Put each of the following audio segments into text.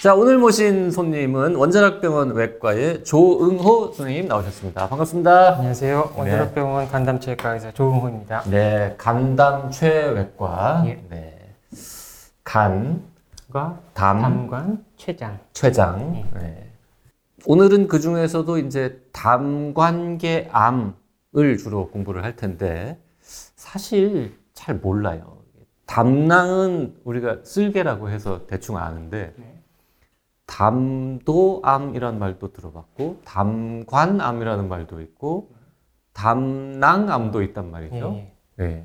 자 오늘 모신 손님은 원자력병원 외과의 조응호 선생님 나오셨습니다. 반갑습니다. 안녕하세요. 네. 원자력병원 간담체육과 조응호입니다. 네, 간담 최외과, 예. 네, 간, 과 담, 담관 최장. 췌장. 예. 네. 오늘은 그 중에서도 이제 담관계 암을 주로 공부를 할 텐데 사실 잘 몰라요. 담낭은 우리가 쓸개라고 해서 대충 아는데 네. 담도암이라는 말도 들어봤고 담관암이라는 말도 있고 담낭암도 있단 말이죠. 예. 네.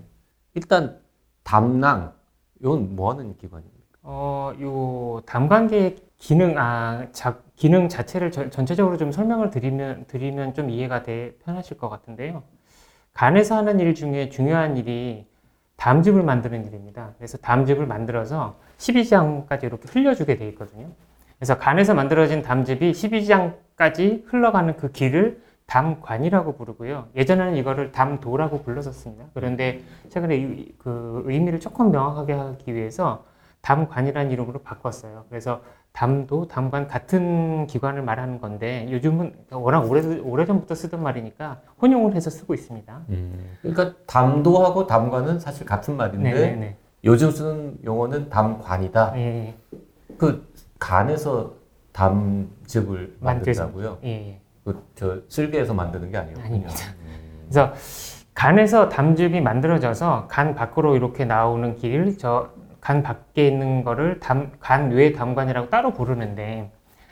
일단 담낭 이건 뭐 하는 기관입니까? 어, 요 담관계 기능 아, 자, 기능 자체를 전- 전체적으로 좀 설명을 드리면 드리면 좀 이해가 돼 편하실 것 같은데요. 간에서 하는 일 중에 중요한 일이 담즙을 만드는 일입니다. 그래서 담즙을 만들어서 12지장까지 이렇게 흘려주게 돼 있거든요. 그래서 간에서 만들어진 담즙이 12지장까지 흘러가는 그 길을 담관이라고 부르고요. 예전에는 이거를 담도라고 불렀었습니다. 그런데 최근에 이- 그 의미를 조금 명확하게 하기 위해서 담관이라는 이름으로 바꿨어요. 그래서 담도, 담관 같은 기관을 말하는 건데 요즘은 워낙 오래 오래전부터 쓰던 말이니까 혼용을 해서 쓰고 있습니다. 그러니까 담도하고 담관은 사실 같은 말인데 네네네. 요즘 쓰는 용어는 담관이다. 예, 그 간에서 담즙을. 만든다고요? 예, 예. 그저 쓸개에서 만드는 게 아니에요. 아닙니다. 그래서 간에서 담즙이 만들어져서 간 밖으로 이렇게 나오는 길, 저 간 밖에 있는 거를 담, 간 외 담관이라고 따로 부르는데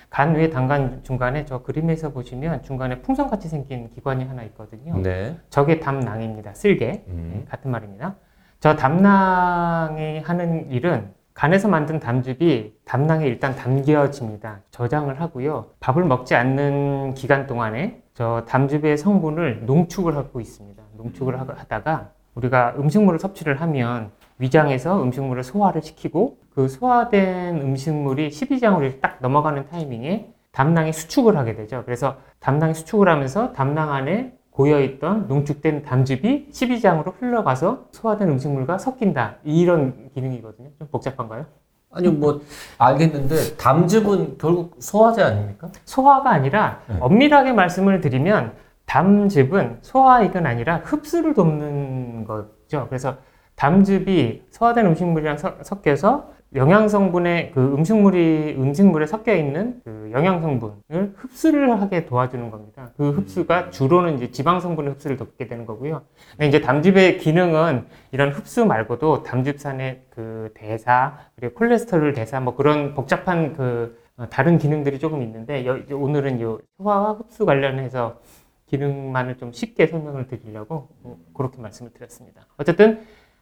간 외 담관 중간에 저 그림에서 보시면 중간에 풍선같이 생긴 기관이 하나 있거든요. 네. 저게 담낭입니다. 쓸개. 음. 네, 같은 말입니다. 저 담낭이 하는 일은 간에서 만든 담즙이 담낭에 일단 담겨집니다. 저장을 하고요. 밥을 먹지 않는 기간 동안에 저 담즙의 성분을 농축을 하고 있습니다. 농축을 하- 하다가 우리가 음식물을 섭취를 하면 위장에서 음식물을 소화를 시키고 그 소화된 음식물이 12장으로 딱 넘어가는 타이밍에 담낭이 수축을 하게 되죠. 그래서 담낭이 수축을 하면서 담낭 안에 고여있던 농축된 담즙이 12장으로 흘러가서 소화된 음식물과 섞인다. 이런 기능이거든요. 좀 복잡한가요? 아니 뭐 알겠는데 담즙은 결국 소화제 아닙니까? 소화가 아니라 네. 엄밀하게 말씀을 드리면 담즙은 소화액은 아니라 흡수를 돕는 거죠. 그래서 담즙이 소화된 음식물이랑 서- 섞여서 영양 성분의 그 음식물이 음식물에 섞여 있는 그 영양 성분을 흡수를 하게 도와주는 겁니다. 그 흡수가 주로는 이제 지방 성분의 흡수를 돕게 되는 거고요. 근데 이제 담즙의 기능은 이런 흡수 말고도 담즙산의 그 대사 그리고 콜레스테롤 대사 뭐 그런 복잡한 그 어, 다른 기능들이 조금 있는데 오늘은 요 소화와 흡수 관련해서 기능만을 좀 쉽게 설명을 드리려고 어, 그렇게 말씀을 드렸습니다. 어쨌든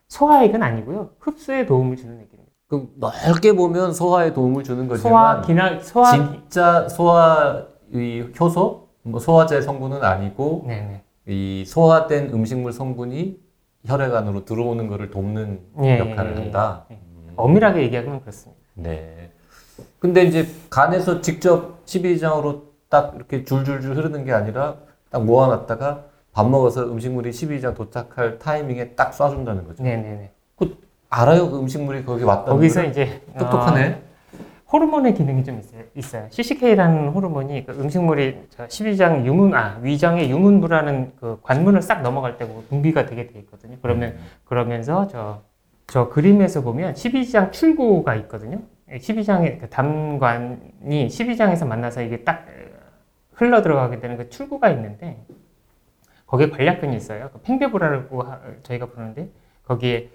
소화액은 아니고요. 흡수에 도움을 주는 액입니다. 그 넓게 보면 소화에 도움을 주는 소화 거지만 기능 소화 진짜 소화 이 효소 뭐 소화제 성분은 아니고 네네. 이 소화된 음식물 성분이 혈액 안으로 들어오는 것을 돕는 예, 역할을 예, 예. 한다. 예. 엄밀하게 얘기하면 그렇습니다. 네. 근데 이제 간에서 직접 12장으로 딱 이렇게 줄줄줄 흐르는 게 아니라 딱 모아놨다가 밥 먹어서 음식물이 12장 도착할 타이밍에 딱 쏴준다는 거죠. 네네네. 알아요? 그 음식물이 거기 왔다는 거기서 거를? 이제 똑똑하네. 어, 호르몬의 기능이 좀 있어요. 있어요. CCK라는 호르몬이 그 음식물이 저 12장 유문 아 위장의 유문부라는 그 관문을 싹 넘어갈 때 분비가 되게 돼 있거든요. 그러면 그러면서 저 저 그림에서 보면 12장 출구가 있거든요. 12장의 그 담관이 12장에서 만나서 이게 딱 흘러 들어가게 되는 그 출구가 있는데 거기에 관략근이 있어요. 그 팽배부라고 하- 저희가 부르는데 거기에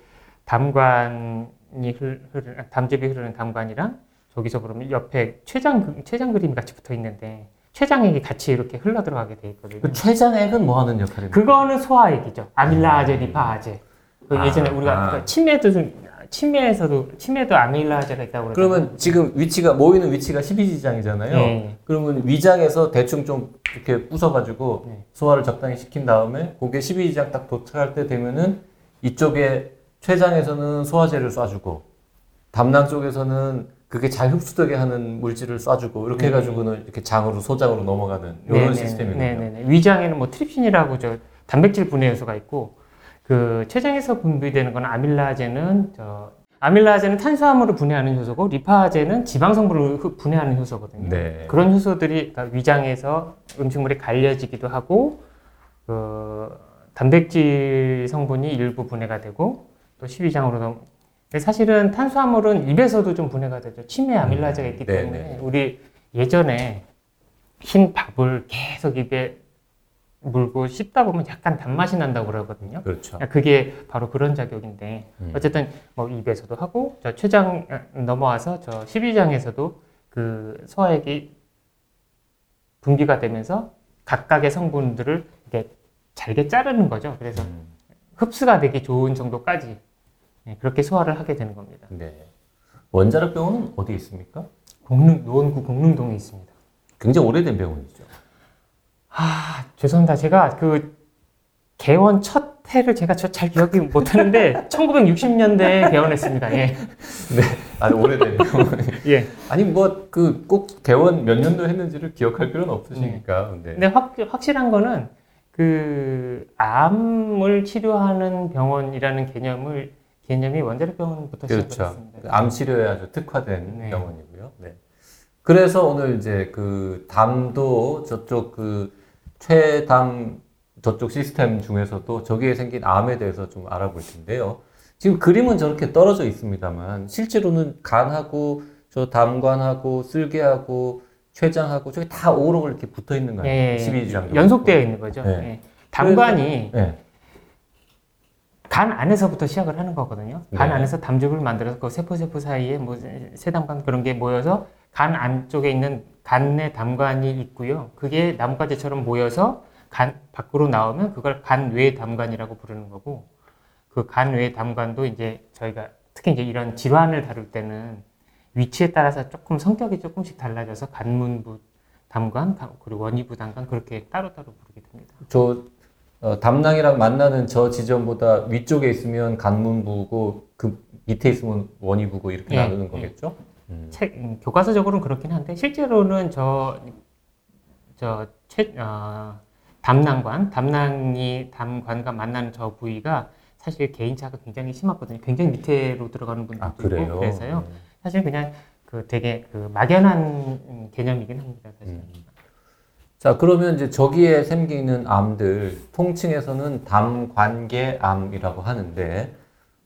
담관이 흐르, 흐르 담즙이 흐르는 담관이랑 저기서 그러면 옆에 췌장 췌장 그림이 같이 붙어 있는데 췌장액이 같이 이렇게 흘러 들어가게 돼 있거든요. 그 췌장액은 뭐 하는 역할입니까? 그거는 소화액이죠. 아밀라아제, 리파아제. 그 아, 예전에 우리가 아. 그 치매도 좀 치매에서도 치매도 아밀라제가 있다고 그러잖아요. 그러면 지금 위치가 모이는 위치가 12지장이잖아요. 네. 그러면 위장에서 대충 좀 이렇게 부숴가지고 네. 소화를 적당히 시킨 다음에 그게 12지장 딱 도착할 때 되면은 이쪽에 췌장에서는 소화제를 쏴주고 담낭 쪽에서는 그게 잘 흡수되게 하는 물질을 쏴주고 이렇게 네. 해가지고는 이렇게 장으로 소장으로 넘어가는 이런. 네네네. 위장에는 뭐 트립신이라고 저 단백질 분해 요소가 있고 그 췌장에서 분비되는 건 아밀라제는 저 아밀라제는 탄수화물을 분해하는 효소고 리파제는 지방 성분을 흡- 분해하는 효소거든요. 네. 그런 효소들이 그러니까 위장에서 음식물이 갈려지기도 하고 그 단백질 성분이 일부 분해가 되고 또 십이장으로 넘. 근데 사실은 탄수화물은 입에서도 좀 분해가 되죠. 치매 아밀라제가 있기 음, 네, 때문에 네. 우리 예전에 흰 밥을 계속 입에 물고 씹다 보면 약간 단맛이 난다고 그러거든요. 그렇죠. 그게 바로 그런 작용인데 음. 어쨌든 뭐 입에서도 하고 저 췌장 어, 넘어와서 저 십이장에서도 그 소화액이 분비가 되면서 각각의 성분들을 이렇게 잘게 자르는 거죠. 그래서 음. 흡수가 되기 좋은 정도까지 네, 그렇게 소화를 하게 되는 겁니다. 네. 원자력 병원은 어디 있습니까? 공릉 노원구 공릉동에 있습니다. 굉장히 오래된 병원이죠. 아 죄송합니다. 제가 그 개원 첫 해를 제가 저잘 기억이 못하는데 1960년대에 개원했습니다. 예. 아니 오래된 병원. 예. 아니 뭐 그 꼭 개원 몇 년도 했는지를 기억할 필요는 없으시니까. 근데 근데 확, 확실한 거는 그 암을 치료하는 병원이라는 개념을 개념이 원자력 병원부터 그렇죠. 시작했습니다. 암 치료에 아주 특화된 네. 병원이고요. 네. 그래서 오늘 이제 그 담도 저쪽 그 최담 저쪽 시스템 중에서도 저기에 생긴 암에 대해서 좀 알아볼 텐데요. 지금 그림은 저렇게 떨어져 있습니다만 실제로는 간하고 저 담관하고 쓸개하고 췌장하고 저기 다 오록을 이렇게 붙어 있는 거예요. 예, 12장 연속되어 있는 거죠. 네. 예. 담관이 네. 간 안에서부터 시작을 하는 거거든요. 간 네. 안에서 담즙을 만들어서 그 세포 세포 사이에 뭐 세담관 그런 게 모여서 간 안쪽에 있는 간내 담관이 있고요. 그게 나뭇가지처럼 모여서 간 밖으로 나오면 그걸 간외 담관이라고 부르는 거고 그 간외 담관도 이제 저희가 특히 이제 이런 질환을 다룰 때는 위치에 따라서 조금 성격이 조금씩 달라져서 간문부 담관 가- 그리고 원위부 담관 그렇게 따로따로 부르게 됩니다. 저 어, 담낭이랑 만나는 저 지점보다 위쪽에 있으면 간문부고 그 밑에 있으면 원위부고 이렇게 예, 나누는 예. 거겠죠? 음. 책 음, 교과서적으로는 그렇긴 한데 실제로는 저저 어, 담낭관 담낭이 담관과 만나는 저 부위가 사실 개인차가 굉장히 심하거든요. 굉장히 밑으로 들어가는 분들도 아 있고 그래요? 그래서요. 음. 사실 그냥 그 되게 그 막연한 음, 개념이긴 합니다. 사실. 음. 자 그러면 이제 저기에 생기는 암들 통칭해서는 담관계암이라고 하는데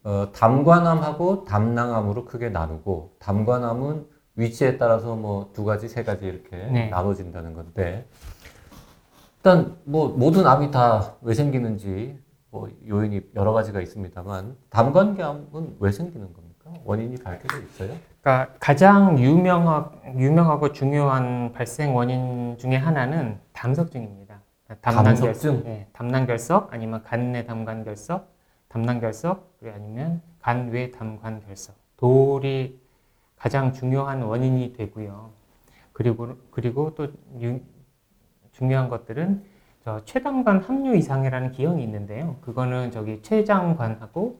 어, 담관암하고 담낭암으로 크게 나누고 담관암은 위치에 따라서 뭐 두 가지 세 가지 이렇게 네. 나눠진다는 건데 일단 뭐 모든 암이 다 왜 생기는지 뭐 요인이 여러 가지가 있습니다만 담관계암은 왜 생기는 겁니까? 원인이 밝혀져 있어요? 그러니까 가장 유명하, 유명하고 중요한 발생 원인 중에 하나는 담석증입니다. 담낭결석? 예, 담낭결석 아니면 간내 담관결석, 담낭결석 그리고 아니면 간외 담관결석. 돌이 가장 중요한 원인이 되고요. 그리고 그리고 또 유- 중요한 것들은 저 췌담관 함유 이상이라는 기형이 있는데요. 그거는 저기 췌장관하고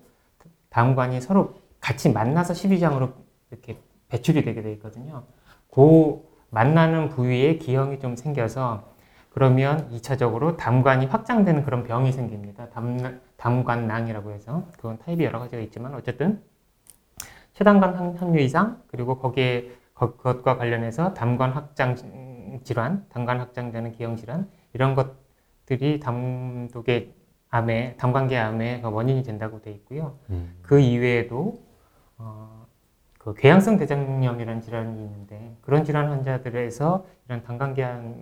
담관이 서로 같이 만나서 12장으로 이렇게 배출이 되게 돼 있거든요. 그 만나는 부위에 기형이 좀 생겨서 그러면 2차적으로 담관이 확장되는 그런 병이 생깁니다. 담, 담관낭이라고 해서 그건 타입이 여러 가지가 있지만 어쨌든 함- 함유 이상 그리고 거기에 거- 그것과 관련해서 담관 확장 질환, 담관 확장되는 기형 질환 이런 것들이 담독의 암에 담관계 암의 그 원인이 된다고 돼 있고요. 그 이외에도 어, 그 궤양성 대장염이라는 질환이 있는데 그런 질환 환자들에서 이런 당간계암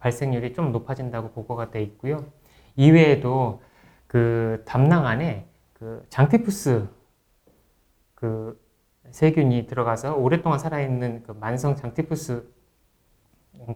발생률이 좀 높아진다고 보고가 돼 있고요. 이외에도 그 담낭 안에 그 장티푸스 그 세균이 들어가서 오랫동안 살아있는 그 만성 장티푸스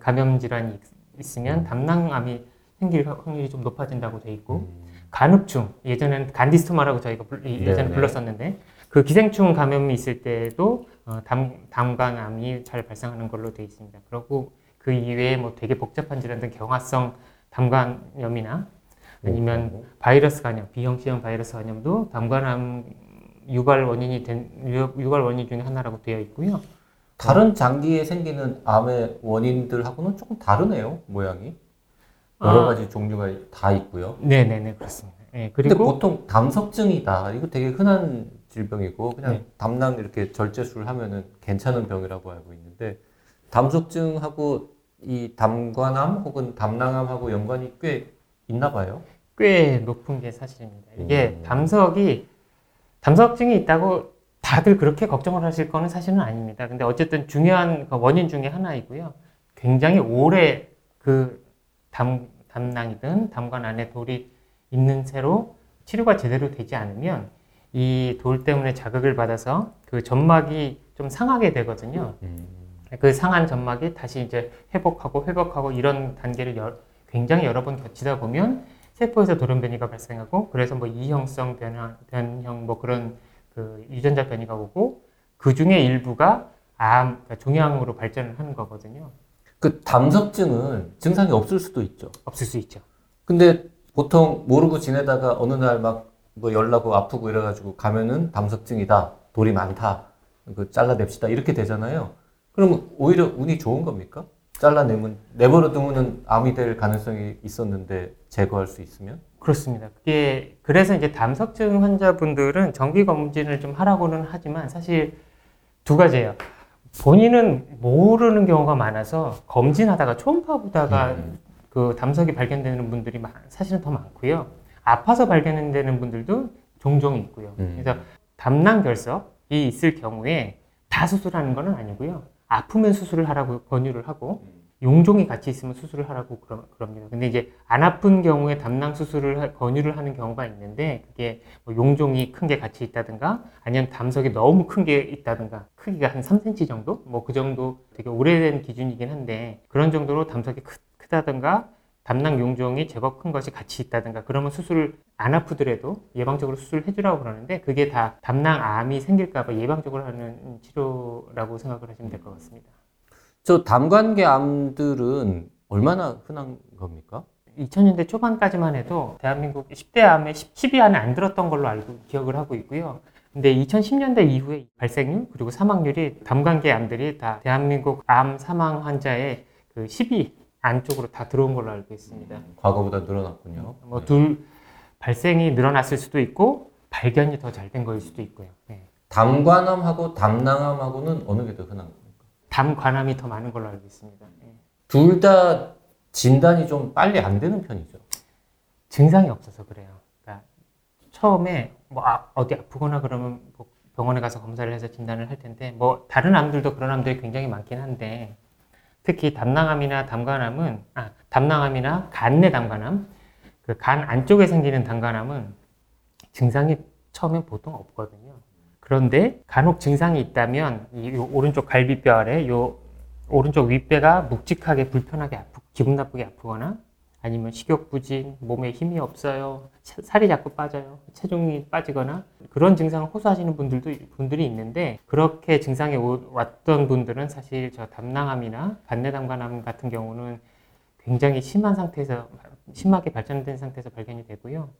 감염 질환이 있- 있으면 담낭암이 생길 확률이 좀 높아진다고 돼 있고 간흡충 예전에는 간디스토마라고 저희가 예전에 네네. 불렀었는데 그 기생충 감염이 있을 때도 어, 담, 담관암이 잘 발생하는 걸로 되어 있습니다. 그리고 그 이외에 뭐 되게 복잡한 질환들 경화성 담관염이나 아니면 바이러스 간염, B형시형 바이러스 간염도 담관암 유발 원인이 된 유- 유발 원인 중에 하나라고 되어 있고요. 다른 장기에 생기는 암의 원인들하고는 조금 다르네요, 모양이. 여러 아. 가지 종류가 다 있고요. 네, 네, 네, 그렇습니다. 예, 근데 그리고 보통 담석증이다. 이거 되게 흔한 질병이고 그냥 네. 담낭 이렇게 절제술 하면은 괜찮은 병이라고 알고 있는데 담석증하고 이 담관암 혹은 담낭암하고 연관이 꽤 있나 봐요. 꽤 높은 게 사실입니다. 이게 음. 담석이 담석증이 있다고 다들 그렇게 걱정을 하실 거는 사실은 아닙니다. 근데 어쨌든 중요한 그 원인 중에 하나이고요. 굉장히 오래 그 담, 담낭이든 담관 안에 돌이 있는 채로 치료가 제대로 되지 않으면 이 돌 때문에 자극을 받아서 그 점막이 좀 상하게 되거든요. 그 상한 점막이 다시 이제 회복하고 회복하고 이런 단계를 여- 굉장히 여러 번 거치다 보면 세포에서 돌연변이가 발생하고 그래서 뭐 이형성 변화, 변형 뭐 그런 그 유전자 변이가 오고 그 중에 일부가 암, 그러니까 종양으로 발전을 하는 거거든요. 그 담석증은 증상이 없을 수도 있죠. 없을 수 있죠. 근데 보통 모르고 지내다가 어느 날 막 뭐 열나고 아프고 이래가지고 가면은 담석증이다. 돌이 많다. 그 잘라냅시다. 이렇게 되잖아요. 그러면 오히려 운이 좋은 겁니까? 잘라내면 내버려 두면은 암이 될 가능성이 있었는데 제거할 수 있으면? 그렇습니다. 그게 그래서 이제 담석증 환자분들은 정기 검진을 좀 하라고는 하지만 사실 두 가지예요. 본인은 모르는 경우가 많아서 검진하다가 초음파 보다가 음. 그 담석이 발견되는 분들이 많- 사실은 더 많고요. 아파서 발견되는 분들도 종종 있고요. 음. 그래서 담낭 결석이 있을 경우에 다 수술하는 건 아니고요. 아프면 수술을 하라고 권유를 하고 용종이 같이 있으면 수술을 하라고 그러, 그럽니다. 근데 이제 안 아픈 경우에 담낭 수술을 하- 권유를 하는 경우가 있는데 그게 뭐 용종이 큰 게 같이 있다든가 아니면 담석이 너무 큰 게 있다든가 크기가 한 3cm 정도 뭐 그 정도 되게 오래된 기준이긴 한데 그런 정도로 담석이 크, 크다든가 담낭 용종이 제법 큰 것이 같이 있다든가 그러면 수술을 안 아프더라도 예방적으로 수술을 해주라고 그러는데 그게 다 담낭암이 생길까봐 예방적으로 하는 치료라고 생각을 하시면 될 것 같습니다. 저 담관계 암들은 얼마나 흔한 겁니까? 2000년대 초반까지만 해도 대한민국 10대 암의 10, 위 안에 안 들었던 걸로 알고 기억을 하고 있고요. 근데 2010년대 이후에 발생률 그리고 사망률이 담관계 암들이 다 대한민국 암 사망 환자의 그 10위 안쪽으로 다 들어온 걸로 알고 있습니다. 과거보다 늘어났군요. 뭐둘 발생이 늘어났을 수도 있고 발견이 더 잘 된 거일 수도 있고요. 네. 담관암하고 담낭암하고는 어느 게 더 흔한 겁니까? 담관암이 더 많은 걸로 알고 있습니다. 네. 둘다 진단이 좀 빨리 안 되는 편이죠. 증상이 없어서 그래요. 그러니까 처음에 뭐 아- 어디 아프거나 그러면 뭐 병원에 가서 검사를 해서 진단을 할 텐데 뭐 다른 암들도 그런 암들이 굉장히 많긴 한데 특히 담낭암이나 담관암은 아 담낭암이나 간내 담관암 그 간 안쪽에 생기는 담관암은 증상이 처음엔 보통 없거든요. 그런데 간혹 증상이 있다면 이요 오른쪽 갈비뼈 아래 요 오른쪽 윗배가 묵직하게 불편하게 아프 기분 나쁘게 아프거나 아니면 식욕부진, 몸에 힘이 없어요, 차- 살이 자꾸 빠져요, 체중이 빠지거나 그런 증상을 호소하시는 분들도 분들이 있는데 그렇게 증상이 오- 왔던 분들은 사실 저 담낭암이나 간내담관암 같은 경우는 굉장히 심한 상태에서 심하게 발전된 상태에서 발견이 되고요.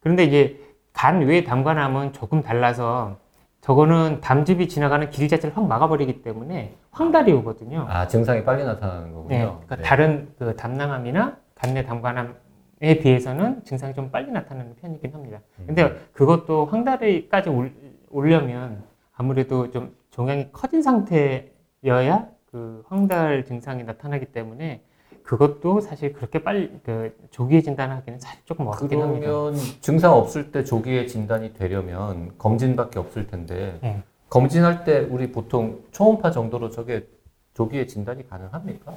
그런데 이제 간 외 담관암은 조금 달라서 저거는 담즙이 지나가는 길 자체를 확 막아버리기 때문에 황달이 오거든요. 아 증상이 빨리 나타나는 거군요. 네, 그러니까 네. 다른 그 담낭암이나 간내 담관암에 비해서는 증상이 좀 빨리 나타나는 편이긴 합니다. 근데 음. 그것도 황달이까지 올- 오려면 아무래도 좀 종양이 커진 상태여야 그 황달 증상이 나타나기 때문에 그것도 사실 그렇게 빨리 그 조기에 진단하기는 사실 조금 어렵긴 합니다. 그러면 증상 없을 때 조기에 진단이 되려면 검진밖에 없을 텐데 네. 검진할 때 우리 보통 초음파 정도로 저게 조기에 진단이 가능합니까?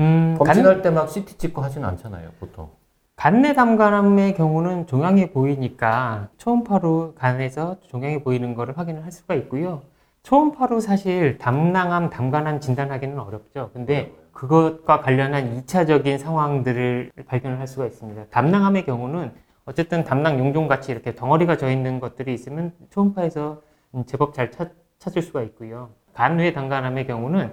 음, 간, 검진할 때막 CT 찍고 하지는 않잖아요, 보통. 간내 담관암의 경우는 종양이 보이니까 초음파로 간에서 종양이 보이는 것을 확인을 할 수가 있고요. 초음파로 사실 담낭암, 담관암 진단하기는 어렵죠. 근데 그것과 관련한 2차적인 상황들을 발견을 할 수가 있습니다. 담낭암의 경우는 어쨌든 담낭 용종 같이 이렇게 덩어리가 져 있는 것들이 있으면 초음파에서 음, 제법 잘 찾, 찾을 수가 있고요. 간후의 담간암의 경우는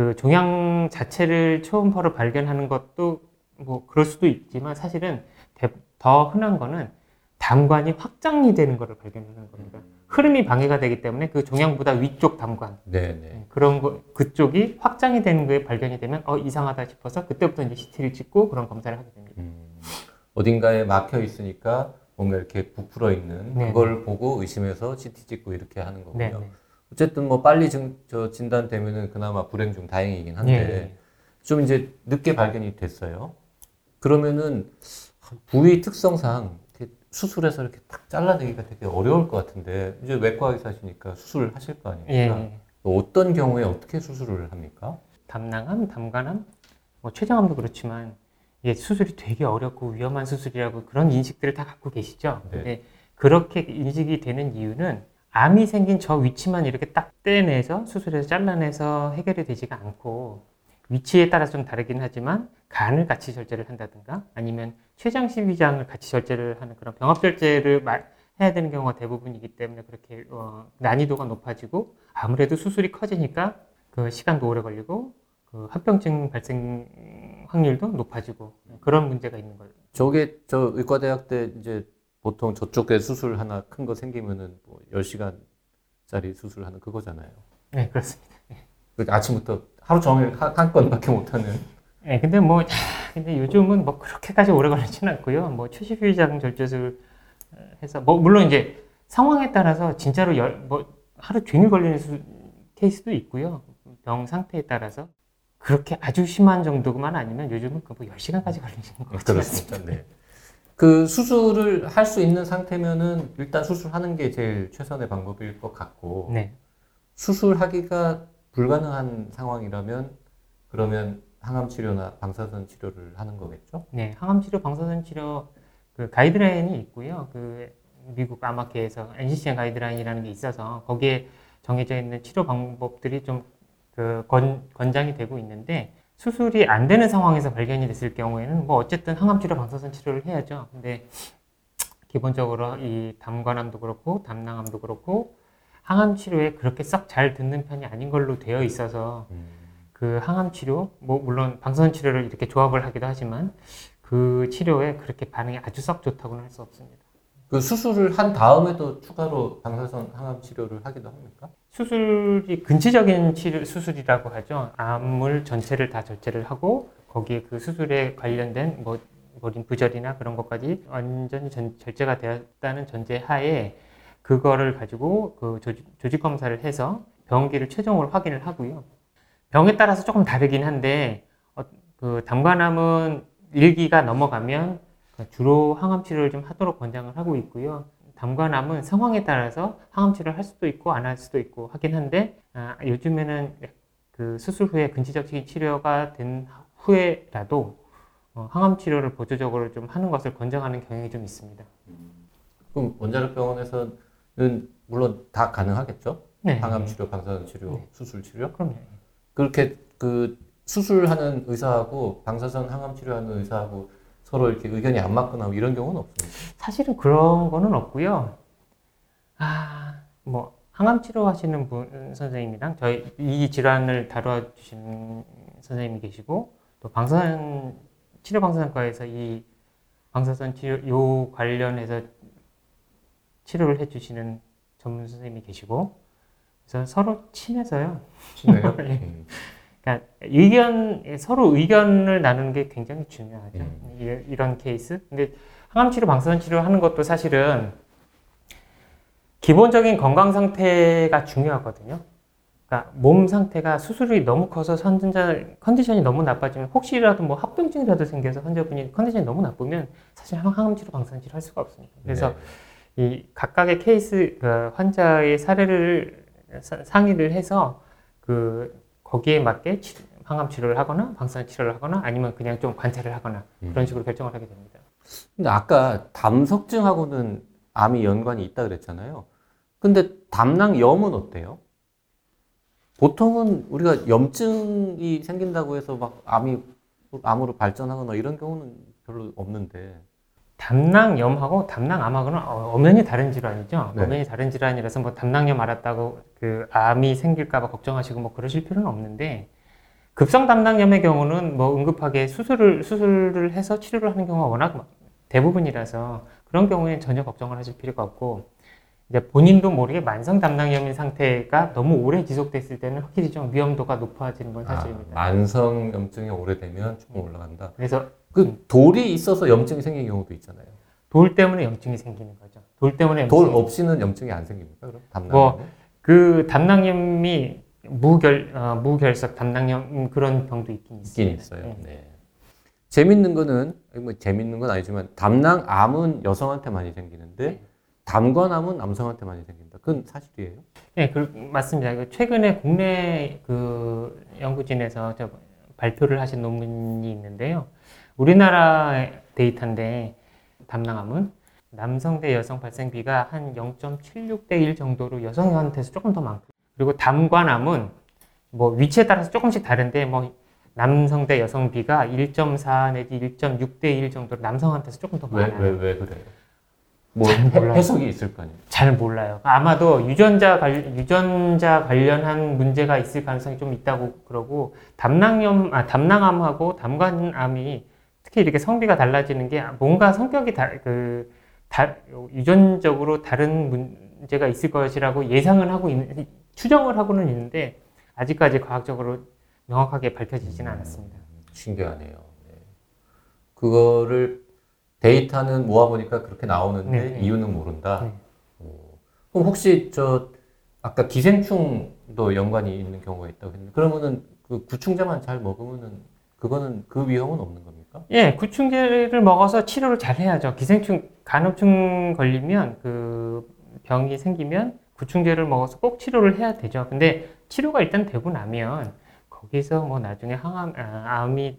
그 종양 자체를 초음파로 발견하는 것도 뭐 그럴 수도 있지만 사실은 대- 더 흔한 거는 담관이 확장이 되는 것을 발견하는 겁니다. 흐름이 방해가 되기 때문에 그 종양보다 위쪽 담관 네, 네. 네, 그런 거 그쪽이 확장이 되는 거에 발견이 되면 어 이상하다 싶어서 그때부터 이제 CT를 찍고 그런 검사를 하게 됩니다. 음, 어딘가에 막혀 있으니까 뭔가 이렇게 부풀어 있는 네. 그걸 보고 의심해서 CT 찍고 이렇게 하는 거고요. 네, 네. 어쨌든 뭐 빨리 증, 저 진단되면은 그나마 불행 중 다행이긴 한데 예, 좀 이제 늦게 발견이 됐어요. 그러면은 부위 특성상 이렇게 수술해서 이렇게 딱 잘라내기가 되게 어려울 것 같은데 이제 외과 의사시니까 수술을 하실 거 아닙니까? 예, 예. 또 어떤 경우에 어떻게 수술을 합니까? 담낭암, 담간암, 뭐 췌장암도 그렇지만 이게 수술이 되게 어렵고 위험한 수술이라고 그런 인식들을 다 갖고 계시죠. 네. 근데 그렇게 인식이 되는 이유는 암이 생긴 저 위치만 이렇게 딱 떼내서 수술해서 잘라내서 해결이 되지가 않고 위치에 따라 좀 다르긴 하지만 간을 같이 절제를 한다든가 아니면 췌장 십이장을 같이 절제를 하는 그런 병합 절제를 마- 해야 되는 경우가 대부분이기 때문에 그렇게 어, 난이도가 높아지고 아무래도 수술이 커지니까 그 시간도 오래 걸리고 그 합병증 발생 확률도 높아지고 그런 문제가 있는 거예요. 저게 저 의과대학 때 이제 보통 저쪽에 수술 하나 큰 거 생기면은 뭐 10시간짜리 수술하는 그거잖아요. 네, 그렇습니다. 그 아침부터 하루 종일 한, 한 건밖에 못 하는. 네, 근데 뭐, 하, 근데 요즘은 뭐 그렇게까지 오래 걸리지는 않고요. 뭐 최시비장 절제술 해서 뭐 물론 이제 상황에 따라서 진짜로 열, 뭐 하루 종일 걸리는 수, 케이스도 있고요. 병 상태에 따라서 그렇게 아주 심한 정도만 아니면 요즘은 그뭐 10시간까지 걸리는 거 같지 않습니다. 그렇습니다. 네. 그 수술을 할 수 있는 상태면은 일단 수술하는 게 제일 최선의 방법일 것 같고 네. 수술하기가 불가능한 상황이라면 그러면 항암 치료나 방사선 치료를 하는 거겠죠? 네, 항암 치료, 방사선 치료 그 가이드라인이 있고요. 그 미국 암학회에서 NCCN 가이드라인이라는 게 있어서 거기에 정해져 있는 치료 방법들이 좀 그 권장이 되고 있는데 수술이 안 되는 상황에서 발견이 됐을 경우에는 뭐 어쨌든 항암 치료, 방사선 치료를 해야죠. 근데 기본적으로 이 담관암도 그렇고 담낭암도 그렇고 항암 치료에 그렇게 썩 잘 듣는 편이 아닌 걸로 되어 있어서 그 항암 치료, 뭐 물론 방사선 치료를 이렇게 조합을 하기도 하지만 그 치료에 그렇게 반응이 아주 썩 좋다고는 할 수 없습니다. 그 수술을 한 다음에도 추가로 방사선 항암 치료를 하기도 합니까? 수술이 근치적인 치료 수술이라고 하죠. 암을 전체를 다 절제를 하고 거기에 그 수술에 관련된 뭐, 뭐 림프절이나 그런 것까지 완전히 전, 절제가 되었다는 전제 하에 그거를 가지고 그 조직, 조직 검사를 해서 병기를 최종으로 확인을 하고요. 병에 따라서 조금 다르긴 한데 어, 그 담관암은 1기가 넘어가면 그 주로 항암 치료를 좀 하도록 권장을 하고 있고요. 담관암은 상황에 따라서 항암 치료를 할 수도 있고 안 할 수도 있고 하긴 한데 아, 요즘에는 그 수술 후에 근치적인 치료가 된 후에라도 어, 항암 치료를 보조적으로 좀 하는 것을 권장하는 경향이 좀 있습니다. 그럼 원자력 병원에서는 물론 다 가능하겠죠? 네. 항암 치료, 방사선 치료, 네. 수술 치료? 그럼요. 그렇게 그 수술하는 의사하고 방사선 항암 치료하는 의사하고 서로 이렇게 의견이 안 맞거나 뭐 이런 경우는 없습니다. 사실은 그런 거는 없고요. 아, 뭐 항암 치료하시는 분 선생님이랑 저희 이 질환을 다뤄 주시는 선생님이 계시고 또 방사선 치료 방사선과에서 이 방사선 치료 요 관련해서 치료를 해 주시는 전문 선생님이 계시고 그래서 서로 친해서요. 친해요? 네. 음. 그러니까 의견 서로 의견을 나누는 게 굉장히 중요하죠. 음. 이- 이런 케이스. 근데 항암 치료, 방사선 치료 하는 것도 사실은 기본적인 건강 상태가 중요하거든요. 그러니까 몸 상태가 수술이 너무 커서 환자 컨디션이 너무 나빠지면 혹시라도 뭐 합병증이라도 생겨서 환자분이 컨디션이 너무 나쁘면 사실 항암 치료, 방사선 치료 할 수가 없습니다. 그래서 네. 이 각각의 케이스 그 환자의 사례를 사- 상의를 해서 그 거기에 맞게 치- 항암 치료를 하거나 방사선 치료를 하거나 아니면 그냥 좀 관찰을 하거나 음. 그런 식으로 결정을 하게 됩니다. 근데 아까 담석증하고는 암이 연관이 있다 그랬잖아요. 근데 담낭염은 어때요? 보통은 우리가 염증이 생긴다고 해서 막 암이 암으로 발전하거나 이런 경우는 별로 없는데. 담낭염하고 담낭암하고는 어- 엄연히 다른 질환이죠. 네. 엄연히 다른 질환이라서 뭐 담낭염 알았다고 그 암이 생길까봐 걱정하시고 뭐 그러실 필요는 없는데 급성 담낭염의 경우는 뭐 응급하게 수술을 수술을 해서 치료를 하는 경우가 워낙 대부분이라서 그런 경우에는 전혀 걱정을 하실 필요가 없고 이제 본인도 모르게 만성 담낭염인 상태가 너무 오래 지속됐을 때는 확실히 좀 위험도가 높아지는 건 아, 사실입니다. 만성 염증이 오래되면 조금 올라간다. 그래서 그 돌이 있어서 염증이 생긴 경우도 있잖아요. 돌 때문에 염증이 생기는 거죠. 돌 때문에 돌 염증이 없이는 염증이 안 생깁니까? 그럼 담낭. 뭐, 그 담낭염이 무결 어, 무결석 담낭염 음, 그런 병도 있긴 있어요. 있긴 있어요. 네. 네. 재밌는 거는 뭐 재밌는 건 아니지만 담낭암은 여성한테 많이 생기는데 네. 담관암은 남성한테 많이 생긴다. 그건 사실이에요? 네, 그, 맞습니다. 그 최근에 국내 그 연구진에서 저 발표를 하신 논문이 있는데요. 우리나라 데이터인데 담낭암은 남성 대 여성 발생비가 한 0.76대 1 정도로 여성한테서 조금 더 많고 그리고 담관암은 뭐 위치에 따라서 조금씩 다른데 뭐 남성 대 여성 비가 1.4 내지 1.6대 1 정도로 남성한테서 조금 더왜 많아요. 왜왜 그래요? 뭐잘 몰라요. 해- 해석이 있을 거 아니에요. 잘 몰라요. 아마도 유전자 관 유전자 관련한 문제가 있을 가능성이 좀 있다고 그러고 담낭염 아 담낭암하고 담관암이 특히 이렇게 성비가 달라지는 게 뭔가 성격이 다, 그, 다, 유전적으로 다른 문제가 있을 것이라고 예상은 하고 있는, 추정을 하고는 있는데 아직까지 과학적으로 명확하게 밝혀지지는 않았습니다. 신기하네요. 네. 그거를 데이터는 모아보니까 그렇게 나오는데 네, 네. 이유는 모른다. 네. 오. 그럼 혹시 저 아까 기생충도 연관이 있는 경우가 있다고 했는데 그러면은 그 구충제만 잘 먹으면은 그거는 그 위험은 없는 겁니까? 예, 구충제를 먹어서 치료를 잘 해야죠. 기생충, 간흡충 걸리면 그 병이 생기면 구충제를 먹어서 꼭 치료를 해야 되죠. 근데 치료가 일단 되고 나면 거기서 뭐 나중에 항암, 아, 암이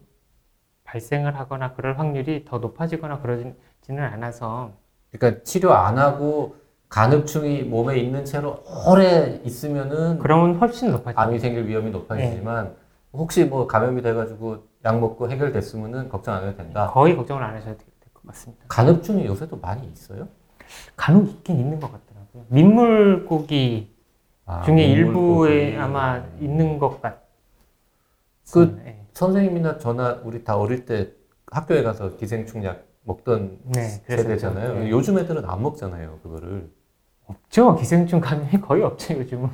발생을 하거나 그럴 확률이 더 높아지거나 그러지는 않아서 그러니까 치료 안 하고 간흡충이 몸에 있는 채로 오래 있으면은 그러면 훨씬 높아지죠. 암이 생길 위험이 높아지지만 혹시 뭐 감염이 돼가지고 약 먹고 해결됐으면은 걱정 안 해도 된다. 거의 걱정을 안 하셔도 될 것 같습니다. 간흡충이 요새도 많이 있어요? 간혹 있긴 있는 것 같더라고요. 민물고기 아, 중에 민물고기. 일부에 아마 있는 것 같. 그- 예. 선생님이나 저나 우리 다 어릴 때 학교에 가서 기생충 약 먹던 네. 세대잖아요. 네. 요즘 애들은 안 먹잖아요, 그거를. 없죠. 기생충 감염이 거의 없죠, 요즘은.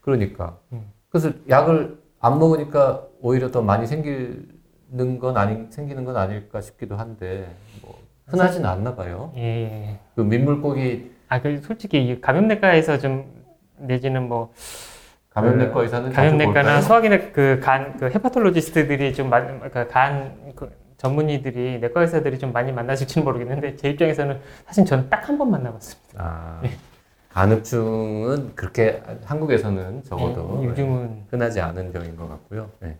그러니까. 음. 그래서 약을 안 먹으니까 오히려 더 많이 생기는 건 아니 생기는 건 아닐까 싶기도 한데 뭐 흔하진 않나 봐요. 예. 그 민물고기 아, 그 솔직히 이 감염내과에서 좀 내지는 뭐 감염내과 의사는 자주 감염내과나? 소화기내 그간 그 헤파톨로지스트들이 좀 많, 그간 그 전문의들이 내과 의사들이 좀 많이 만나실지는 모르겠는데 제 입장에서는 사실 저는 딱 한 번 만나봤습니다. 아, 간흡충은 그렇게 한국에서는 적어도 예, 요즘은 흔하지 않은 병인 것 같고요. 네.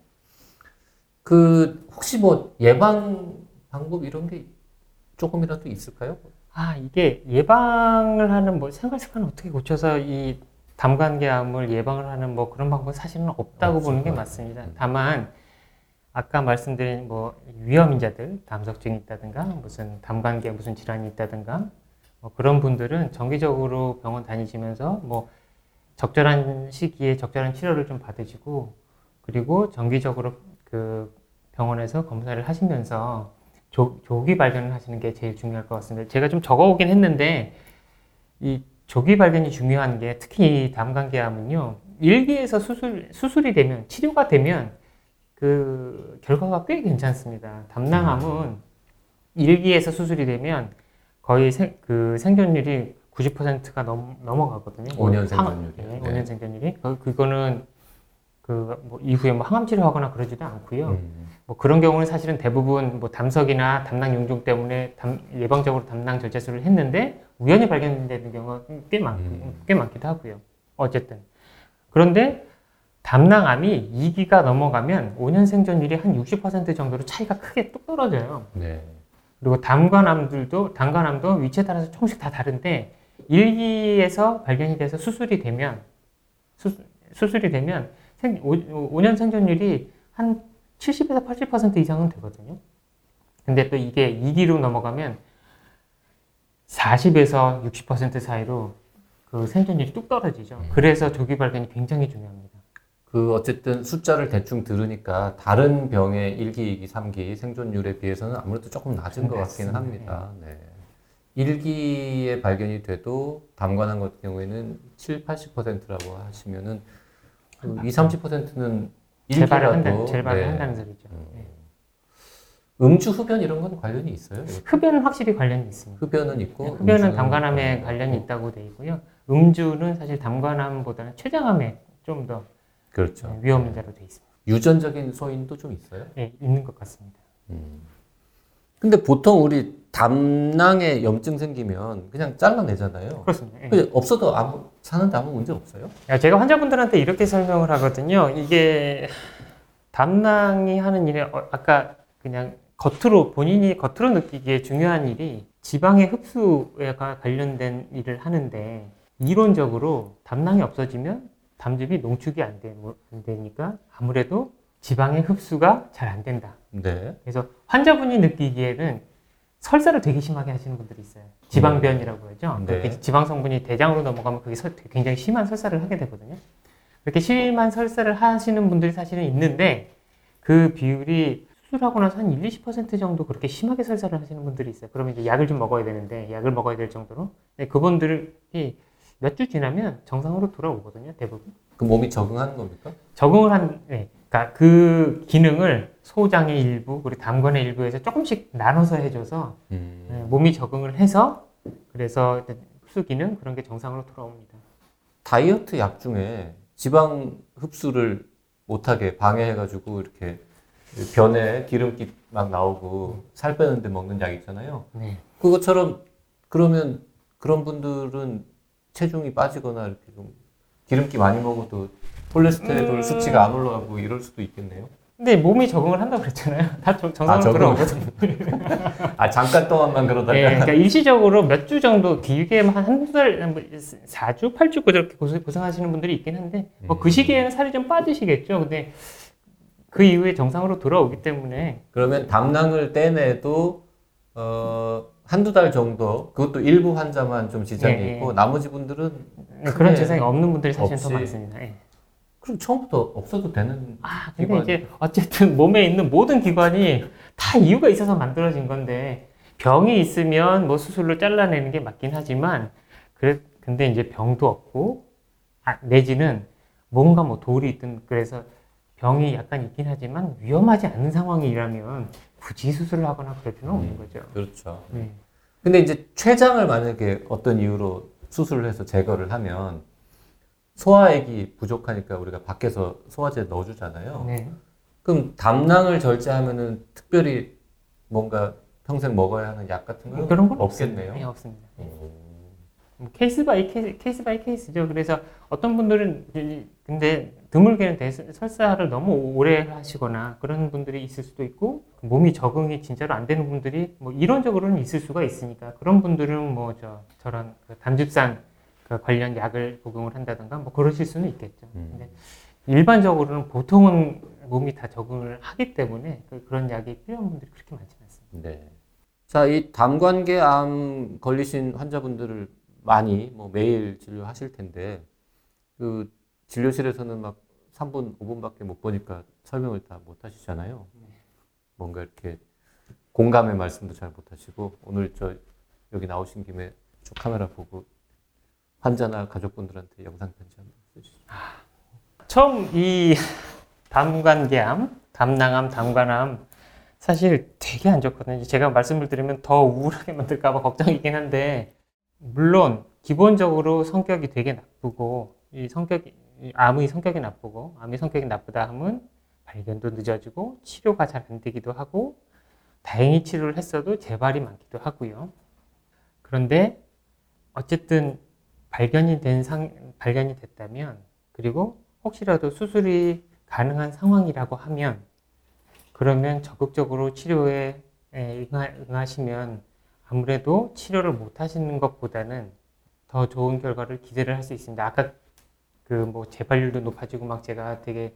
그 혹시 뭐 예방 방법 이런 게 조금이라도 있을까요? 아 이게 예방을 하는 뭐 생활 습관을 어떻게 고쳐서 이 담관계암을 예방을 하는 뭐 그런 방법은 사실은 없다고 없을 보는 게것 맞습니다. 같아요. 다만 아까 말씀드린 뭐 위험 인자들 담석증이 있다든가 무슨 담관계 무슨 질환이 있다든가 뭐 그런 분들은 정기적으로 병원 다니시면서 뭐 적절한 시기에 적절한 치료를 좀 받으시고 그리고 정기적으로 그 병원에서 검사를 하시면서 조, 조기 발견을 하시는 게 제일 중요할 것 같습니다. 제가 좀 적어오긴 했는데 이 조기 발견이 중요한 게 특히 이 담관계암은요 일기에서 수술 수술이 되면 치료가 되면 그 결과가 꽤 괜찮습니다. 담낭암은 일기에서 수술이 되면 거의 생, 그 생존율이 90%가 넘, 넘어가거든요. 5년 항- 생존율이요? 네, 네. 5년 생존율이. 그, 그거는 그 뭐 이후에 뭐 항암 치료하거나 그러지도 않고요. 음. 뭐 그런 경우는 사실은 대부분 뭐 담석이나 담낭 용종 때문에 담- 예방적으로 담낭 절제술을 했는데 우연히 발견되는 경우가 꽤 많, 음. 꽤 많기도 하고요. 어쨌든 그런데 담낭암이 2기가 넘어가면 5년 생존율이 한 60% 정도로 차이가 크게 뚝 떨어져요. 네. 그리고 담관암들도 담관암도 위치에 따라서 조금씩 다 다른데 1기에서 발견이 돼서 수술이 되면 수, 수술이 되면 생, 5, 년 생존율이 한 70에서 80% 이상은 되거든요. 근데 또 이게 2기로 넘어가면 40에서 60% 사이로 그 생존율이 뚝 떨어지죠. 그래서 조기 발견이 굉장히 중요합니다. 그 어쨌든 숫자를 대충 들으니까 다른 병의 1기, 2기, 3기 생존율에 비해서는 아무래도 조금 낮은 것 같기는. 합니다. 네. 1기에 발견이 돼도 담관한 같은 경우에는 7, 80%라고 하시면은 그 2, 30%는 재발을 한다, 재발을 네. 한다는 소리죠. 음. 네. 음주 흡연 이런 건 관련이 있어요? 흡연은 확실히 관련이 있습니다. 흡연은 있고 네, 흡연은 담관암에 관련이 있다고 돼 있고요. 음주는 사실 담관암보다는 췌장암에 좀 더 그렇죠. 위험 인자로 돼 있습니다. 유전적인 소인도 좀 있어요. 네, 있는 것 같습니다. 음. 근데 보통 우리 담낭에 염증 생기면 그냥 잘라내잖아요. 그렇습니다. 예. 없어도 아무 사는데 아무 문제 없어요? 야, 제가 환자분들한테 이렇게 설명을 하거든요. 이게 담낭이 하는 일에 어, 아까 그냥 겉으로 본인이 겉으로 느끼기에 중요한 일이 지방의 흡수에 가- 관련된 일을 하는데 이론적으로 담낭이 없어지면 담즙이 농축이 안, 되, 안 되니까 아무래도 지방의 흡수가 잘 안 된다. 네. 그래서 환자분이 느끼기에는 설사를 되게 심하게 하시는 분들이 있어요. 지방변이라고 하죠. 네. 지방 성분이 대장으로 넘어가면 그게 설- 굉장히 심한 설사를 하게 되거든요. 그렇게 심한 설사를 하시는 분들이 사실은 있는데 그 비율이 수술하고 나서 한 1, 20% 정도 그렇게 심하게 설사를 하시는 분들이 있어요. 그러면 이제 약을 좀 먹어야 되는데 약을 먹어야 될 정도로 네, 그분들이 몇 주 지나면 정상으로 돌아오거든요. 대부분. 그 몸이 적응하는 겁니까? 적응을 한, 네. 그러니까 그 기능을 소장의 일부, 그리고 담관의 일부에서 조금씩 나눠서 해줘서 음. 네, 몸이 적응을 해서 그래서 흡수 기능 그런 게 정상으로 돌아옵니다. 다이어트 약 중에 지방 흡수를 못하게 방해해가지고 이렇게 변에 기름기 막 나오고 살 빼는데 먹는 약 있잖아요. 네. 그것처럼 그러면 그런 분들은 체중이 빠지거나 이렇게 좀 기름기 많이 먹어도 콜레스테롤 음. 수치가 안 올라가고 이럴 수도 있겠네요. 근데 몸이 적응을 한다고 그랬잖아요. 다 정- 정상으로 아, 돌아오거든요. 아 잠깐 동안만 그러다가 네, 그러니까 일시적으로 몇 주 정도 길게 한 한두 달, 뭐 4주, 8주 그렇게 고생, 고생 하시는 분들이 있긴 한데 뭐그 음. 시기에는 살이 좀 빠지시겠죠. 근데 그 이후에 정상으로 돌아오기 때문에 그러면 담낭을 떼내도 어, 한두 달 정도 그것도 일부 환자만 좀 지장이 네. 있고 나머지 분들은 그런 크게 증상이 없는 분들이 사실 더 많습니다. 예. 그럼 처음부터 없어도 되는 아, 근데 기관. 이제 어쨌든 몸에 있는 모든 기관이 다 이유가 있어서 만들어진 건데 병이 있으면 뭐 수술로 잘라내는 게 맞긴 하지만 그래 근데 이제 병도 없고 아, 내지는 뭔가 뭐 돌이 있든 그래서 병이 약간 있긴 하지만 위험하지 않은 상황이라면 굳이 수술을 하거나 그럴 필요는 없는 거죠. 그렇죠. 네. 근데 이제 췌장을 만약에 어떤 이유로 수술을 해서 제거를 하면 소화액이 부족하니까 우리가 밖에서 소화제 넣어주잖아요. 네. 그럼 담낭을 절제하면은 특별히 뭔가 평생 먹어야 하는 약 같은 건 그런 건 없겠네요. 네, 없습니다. 음. 뭐 case by case, case by case죠. 그래서 어떤 분들은 이- 근데 드물게는 대- 설사를 너무 오래 하시거나 그런 분들이 있을 수도 있고 몸이 적응이 진짜로 안 되는 분들이 뭐 이론적으로는 있을 수가 있으니까 그런 분들은 뭐 저 저런 그 담즙산 그 관련 약을 복용을 한다든가 뭐 그러실 수는 있겠죠. 음. 근데 일반적으로는 보통은 몸이 다 적응을 하기 때문에 그- 그런 약이 필요한 분들이 그렇게 많지는 않습니다. 네. 자, 이 담관계암 걸리신 환자분들을 많이 뭐 매일 진료하실 텐데 그 진료실에서는 막 3분, 5분밖에 못 보니까 설명을 다 못 하시잖아요. 뭔가 이렇게 공감의 말씀도 잘 못 하시고 오늘 저 여기 나오신 김에 쭉 카메라 보고 환자나 가족분들한테 영상 편지 한번 쓰시죠. 처음 이 담관계암, 담낭암, 담관암 사실 되게 안 좋거든요. 제가 말씀을 드리면 더 우울하게 만들까봐 걱정이긴 한데 물론 기본적으로 성격이 되게 나쁘고 이 성격이 이 암의 성격이 나쁘고 암의 성격이 나쁘다 하면 발견도 늦어지고 치료가 잘 안 되기도 하고 다행히 치료를 했어도 재발이 많기도 하고요. 그런데 어쨌든 발견이 된 상, 발견이 됐다면 그리고 혹시라도 수술이 가능한 상황이라고 하면 그러면 적극적으로 치료에 에, 응하, 응하시면 아무래도 치료를 못 하시는 것보다는 더 좋은 결과를 기대를 할 수 있습니다. 아까 그 뭐 재발률도 높아지고 막 제가 되게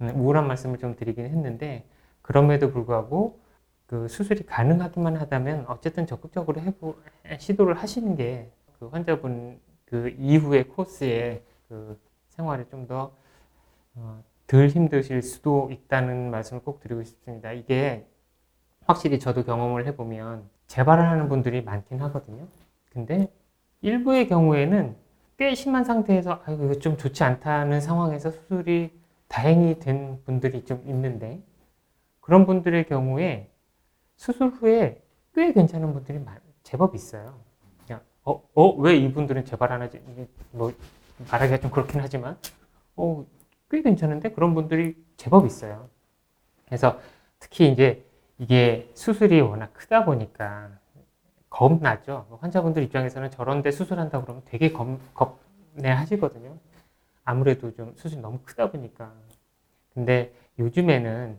음, 우울한 말씀을 좀 드리긴 했는데 그럼에도 불구하고 그그 수술이 가능하기만 하다면 어쨌든 적극적으로 해보 시도를 하시는 게 그 환자분 그 이후의 코스에 그 생활에 좀더 어, 덜 힘드실 수도 있다는 말씀을 꼭 드리고 싶습니다. 이게 확실히 저도 경험을 해보면 재발을 하는 분들이 많긴 하거든요. 근데 일부의 경우에는 꽤 심한 상태에서 아 이거 좀 좋지 않다는 상황에서 수술이 다행히 된 분들이 좀 있는데 그런 분들의 경우에 수술 후에 꽤 괜찮은 분들이 많, 제법 있어요. 그냥 어, 어, 왜 이분들은 재발 안 하지? 뭐 말하기가 좀 그렇긴 하지만 어, 꽤 괜찮은데 그런 분들이 제법 있어요. 그래서 특히 이제 이게 수술이 워낙 크다 보니까 겁나죠. 환자분들 입장에서는 저런데 수술한다 그러면 되게 겁, 겁내 하시거든요. 아무래도 좀 수술이 너무 크다 보니까. 근데 요즘에는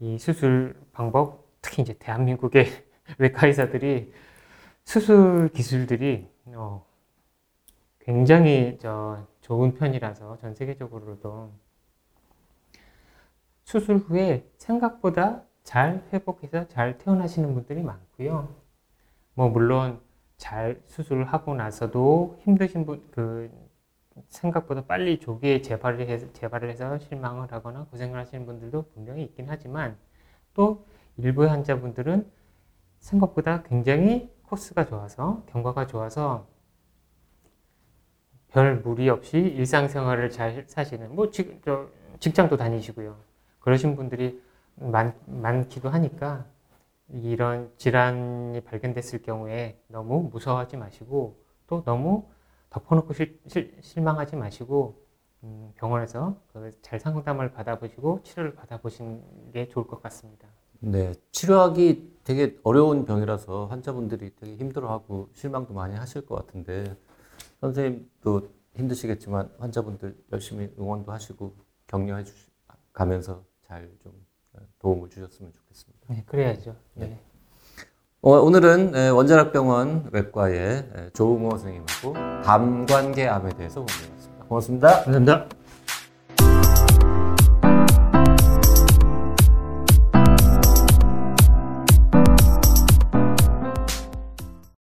이 수술 방법, 특히 이제 대한민국의 외과 의사들이 수술 기술들이 어, 굉장히 저 좋은 편이라서 전 세계적으로도 수술 후에 생각보다 잘 회복해서 잘 퇴원하시는 분들이 많고요. 뭐 물론 잘 수술을 하고 나서도 힘드신 분, 그 생각보다 빨리 조기에 재발을 해서, 재발을 해서 실망을 하거나 고생을 하시는 분들도 분명히 있긴 하지만 또 일부의 환자분들은 생각보다 굉장히 코스가 좋아서 경과가 좋아서 별 무리 없이 일상생활을 잘 사시는 뭐 직, 저, 직장도 다니시고요. 그러신 분들이 많, 많기도 하니까 이런 질환이 발견됐을 경우에 너무 무서워하지 마시고 또 너무 덮어놓고 실, 실, 실 망하지 마시고 음, 병원에서 그 잘 상담을 받아보시고 치료를 받아보시는 게 좋을 것 같습니다. 네, 치료하기 되게 어려운 병이라서 환자분들이 되게 힘들어하고 실망도 많이 하실 것 같은데 선생님도 힘드시겠지만 환자분들 열심히 응원도 하시고 격려해 주시 가면서 잘 좀 도움을 주셨으면 좋겠습니다. 네, 그래야죠. 네. 어, 오늘은 에, 원자력병원 외과의 에, 조응호 선생님하고 담관계암에 대해서 공부해봤습니다. 고맙습니다. 감사합니다.